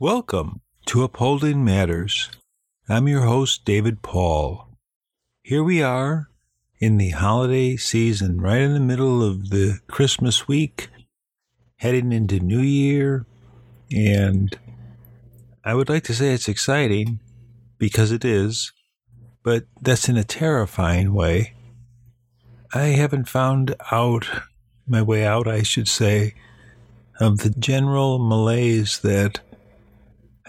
Welcome to Upholding Matters. I'm your host, David Paul. Here we are in the holiday season, right in the middle of the Christmas week, heading into New Year, and I would like to say it's exciting because it is, but that's in a terrifying way. I haven't found out my way out, I should say, of the general malaise that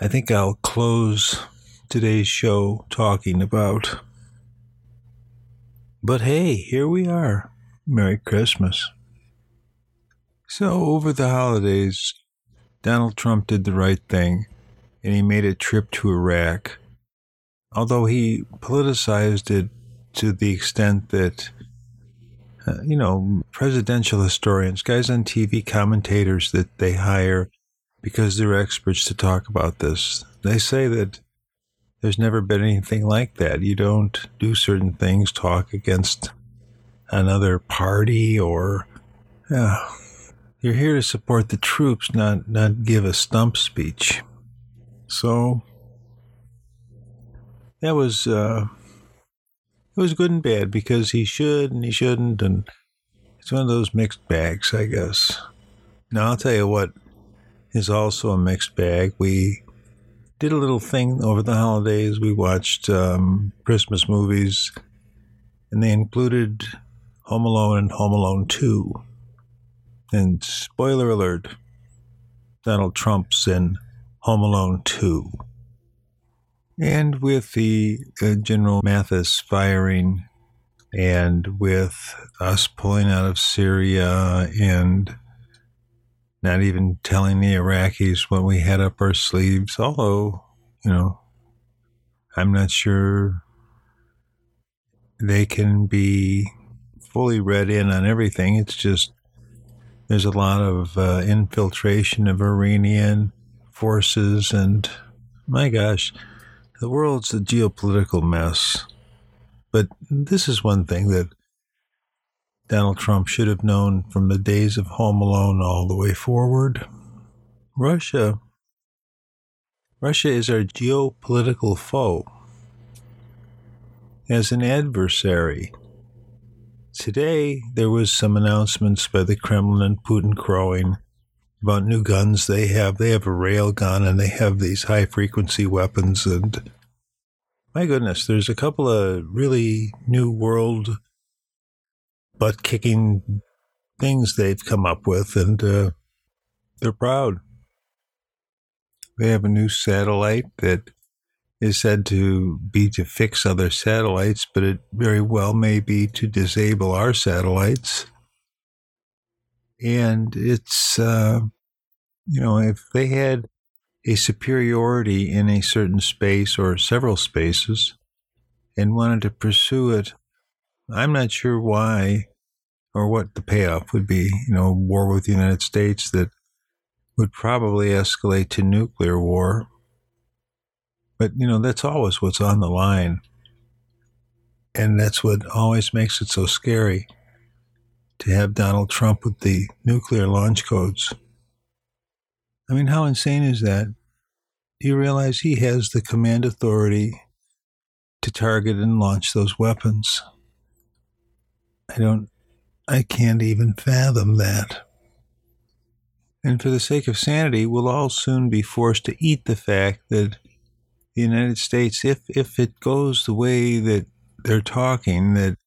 I think I'll close today's show talking about. But hey, here we are. Merry Christmas. So, over the holidays, Donald Trump did the right thing and he made a trip to Iraq. Although he politicized it to the extent that, uh, you know, presidential historians, guys on TV, commentators that they hire because they're experts to talk about this. They say that there's never been anything like that. You don't do certain things, talk against another party, or you're here to support the troops, not not give a stump speech. So that was uh, it was good and bad because he should and he shouldn't, and it's one of those mixed bags, I guess. Now I'll tell you what is also a mixed bag. We did a little thing over the holidays. We watched um, Christmas movies, and they included Home Alone and Home Alone 2. And spoiler alert Donald Trump's in Home Alone 2. And with the uh, General Mattis firing, and with us pulling out of Syria and not even telling the Iraqis what we had up our sleeves, although, you know, I'm not sure they can be fully read in on everything. It's just there's a lot of uh, infiltration of Iranian forces, and my gosh, the world's a geopolitical mess. But this is one thing that Donald Trump should have known from the days of Home Alone all the way forward. Russia. Russia is our geopolitical foe. As an adversary. Today, there was some announcements by the Kremlin and Putin crowing about new guns they have. They have a rail gun and they have these high frequency weapons. And my goodness, there's a couple of really new world butt kicking things they've come up with, and uh, they're proud. They have a new satellite that is said to be to fix other satellites, but it very well may be to disable our satellites. And it's, uh, you know, if they had a superiority in a certain space or several spaces and wanted to pursue it, I'm not sure why or what the payoff would be. You know, war with the United States that would probably escalate to nuclear war. But, you know, that's always what's on the line. And that's what always makes it so scary to have Donald Trump with the nuclear launch codes. I mean, how insane is that? Do you realize he has the command authority to target and launch those weapons? I don't I can't even fathom that. And for the sake of sanity, we'll all soon be forced to eat the fact that the United States, if, if it goes the way that they're talking, that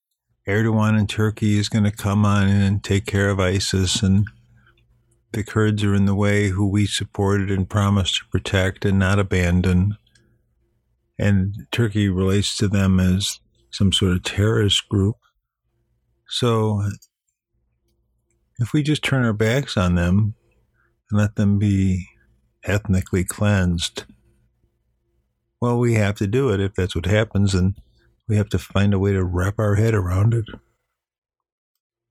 Erdogan and Turkey is going to come on in and take care of ISIS, and the Kurds are in the way, who we supported and promised to protect and not abandon. And Turkey relates to them as some sort of terrorist group. So if we just turn our backs on them and let them be ethnically cleansed. Well, we have to do it if that's what happens, and we have to find a way to wrap our head around it.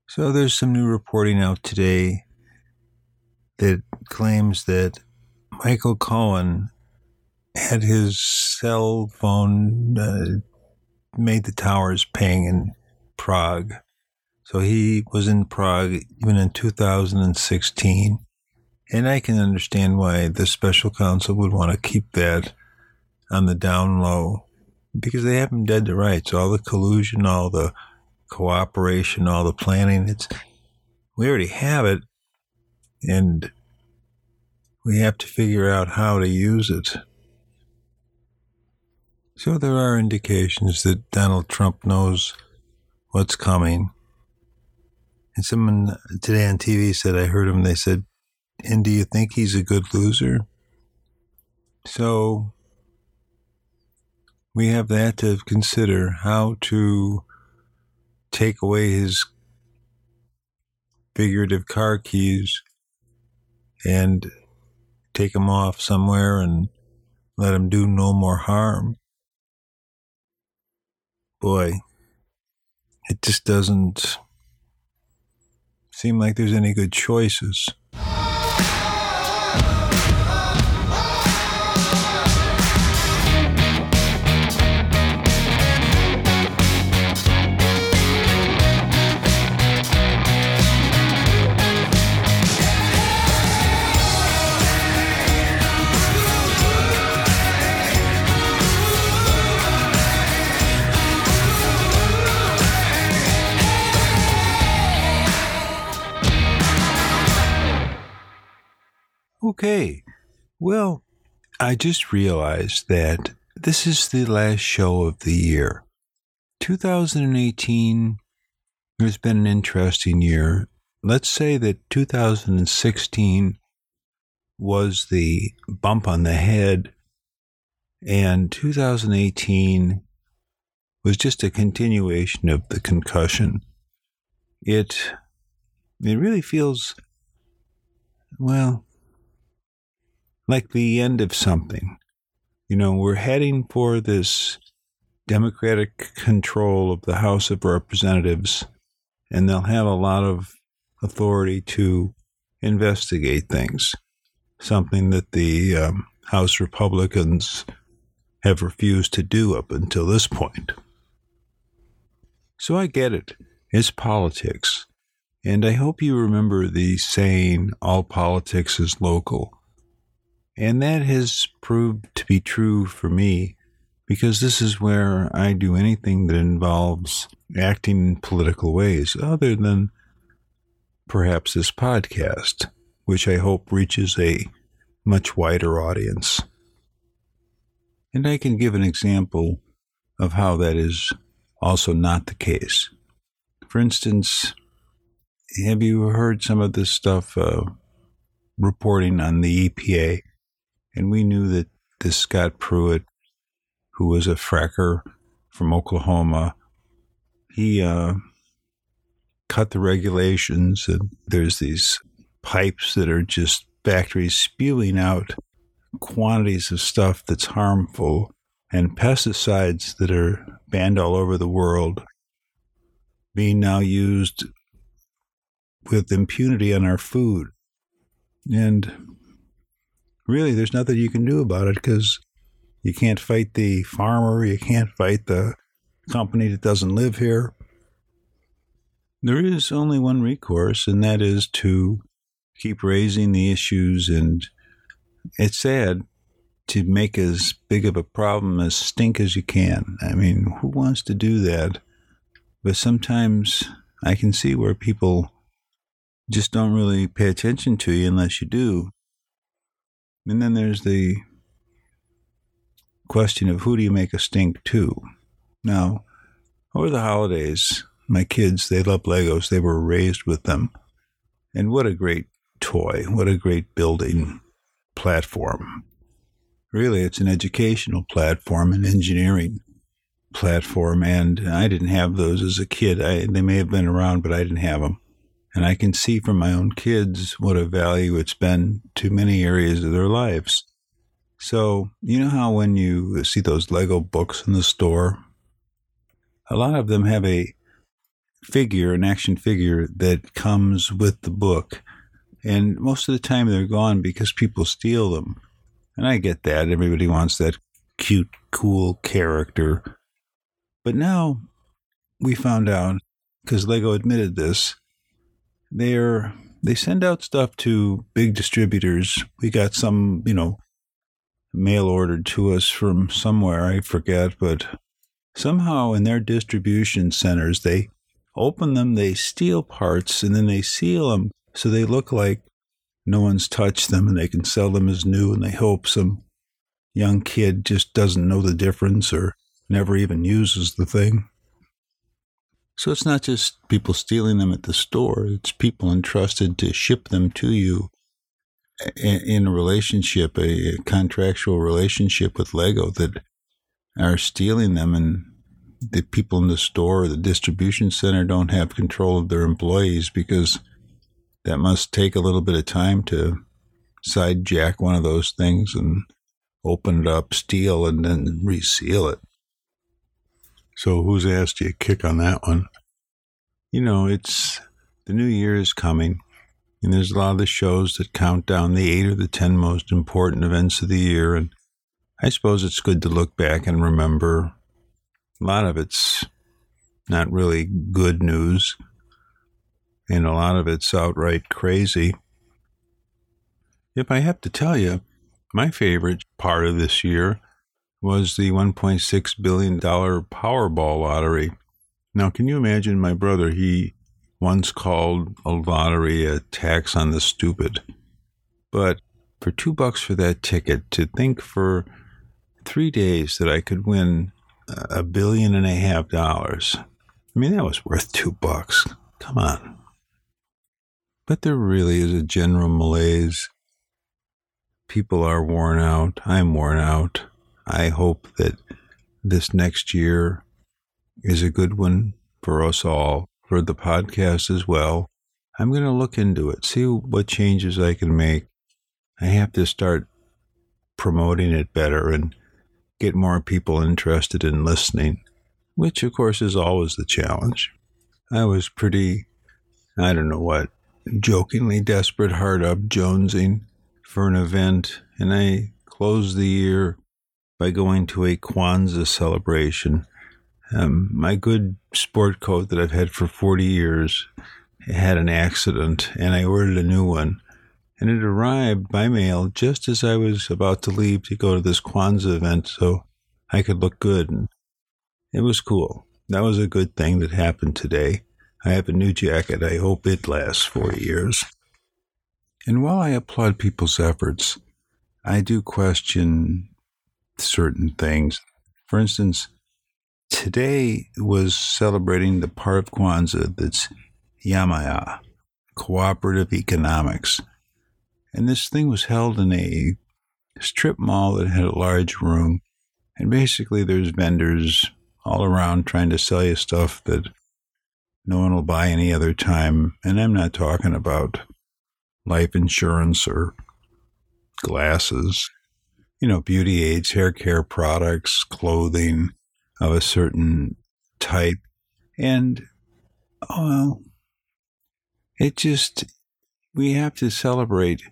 So there's some new reporting out today that claims that Michael Cohen had his cell phone uh, made the towers ping in Prague. So he was in Prague even in 2016. And I can understand why the special counsel would want to keep that on the down low because they have him dead to rights. All the collusion, all the cooperation, all the planning. It's we already have it, and we have to figure out how to use it. So there are indications that Donald Trump knows what's coming. And someone today on TV said, I heard him, they said, and do you think he's a good loser? So we have that to consider how to take away his figurative car keys and take him off somewhere and let him do no more harm. Boy, it just doesn't seem like there's any good choices. Okay. Well, I just realized that this is the last show of the year. 2018 has been an interesting year. Let's say that 2016 was the bump on the head, and 2018 was just a continuation of the concussion. It it really feels well like the end of something. You know, we're heading for this democratic control of the House of Representatives, and they'll have a lot of authority to investigate things, something that the um, House Republicans have refused to do up until this point. So I get it. It's politics. And I hope you remember the saying, all politics is local. And that has proved to be true for me because this is where I do anything that involves acting in political ways, other than perhaps this podcast, which I hope reaches a much wider audience. And I can give an example of how that is also not the case. For instance, have you heard some of this stuff uh, reporting on the EPA and we knew that this Scott Pruitt, who was a fracker from Oklahoma, he uh, cut the regulations, and there's these pipes that are just factories spewing out quantities of stuff that's harmful and pesticides that are banned all over the world being now used with impunity on our food. And really there's nothing you can do about it because you can't fight the farmer, you can't fight the company that doesn't live here. There is only one recourse, and that is to keep raising the issues. And it's sad to make as big of a problem as stink as you can. I mean, who wants to do that? But sometimes I can see where people just don't really pay attention to you unless you do. And then there's the question of who do you make a stink to? Now, over the holidays, my kids, they love Legos. They were raised with them. And what a great toy. What a great building platform. Really, it's an educational platform, an engineering platform. And I didn't have those as a kid. I, they may have been around, but I didn't have them. And I can see from my own kids what a value it's been to many areas of their lives. So, you know how when you see those Lego books in the store, a lot of them have a figure, an action figure that comes with the book. And most of the time they're gone because people steal them. And I get that. Everybody wants that cute, cool character. But now we found out, because Lego admitted this, they're they send out stuff to big distributors. We got some, you know, mail ordered to us from somewhere, I forget, but somehow in their distribution centers, they open them, they steal parts, and then they seal them so they look like no one's touched them and they can sell them as new and they hope some young kid just doesn't know the difference or never even uses the thing. So it's not just people stealing them at the store, it's people entrusted to ship them to you in a relationship, a contractual relationship with Lego that are stealing them and the people in the store or the distribution center don't have control of their employees because that must take a little bit of time to sidejack one of those things and open it up, steal, and then reseal it. So who's asked you to kick on that one? You know, it's the new year is coming, and there's a lot of the shows that count down the eight or the ten most important events of the year, and I suppose it's good to look back and remember a lot of it's not really good news, and a lot of it's outright crazy. If I have to tell you, my favorite part of this year was the $1.6 billion Powerball lottery. Now, can you imagine my brother? He once called a lottery a tax on the stupid. But for two bucks for that ticket, to think for three days that I could win a billion and a half dollars. I mean, that was worth two bucks. Come on. But there really is a general malaise. People are worn out. I'm worn out. I hope that this next year is a good one for us all, for the podcast as well. I'm going to look into it, see what changes I can make. I have to start promoting it better and get more people interested in listening, which of course is always the challenge. I was pretty, I don't know what, jokingly desperate, hard up, jonesing for an event, and I closed the year by going to a Kwanzaa celebration. Um, my good sport coat that I've had for 40 years had an accident, and I ordered a new one and it arrived by mail just as I was about to leave to go to this Kwanzaa event so I could look good. And it was cool. That was a good thing that happened today. I have a new jacket. I hope it lasts 40 years. And while I applaud people's efforts, I do question certain things. For instance, today was celebrating the part of Kwanzaa that's Ujamaa, cooperative economics. And this thing was held in a strip mall that had a large room. And basically, there's vendors all around trying to sell you stuff that no one will buy any other time. And I'm not talking about life insurance or glasses, you know, beauty aids, hair care products, clothing of a certain type. And, oh, well, it just, we have to celebrate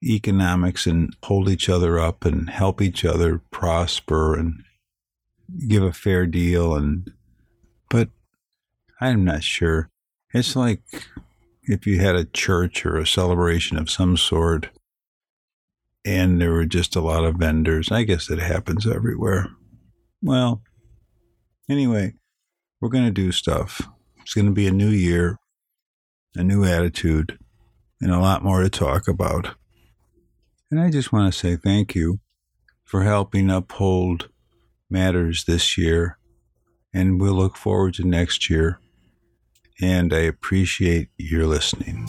economics and hold each other up and help each other prosper and give a fair deal and but I'm not sure. It's like if you had a church or a celebration of some sort and there were just a lot of vendors. I guess it happens everywhere. Well, anyway, we're going to do stuff. It's going to be a new year, a new attitude, and a lot more to talk about. And I just want to say thank you for helping uphold matters this year. And we'll look forward to next year. And I appreciate your listening.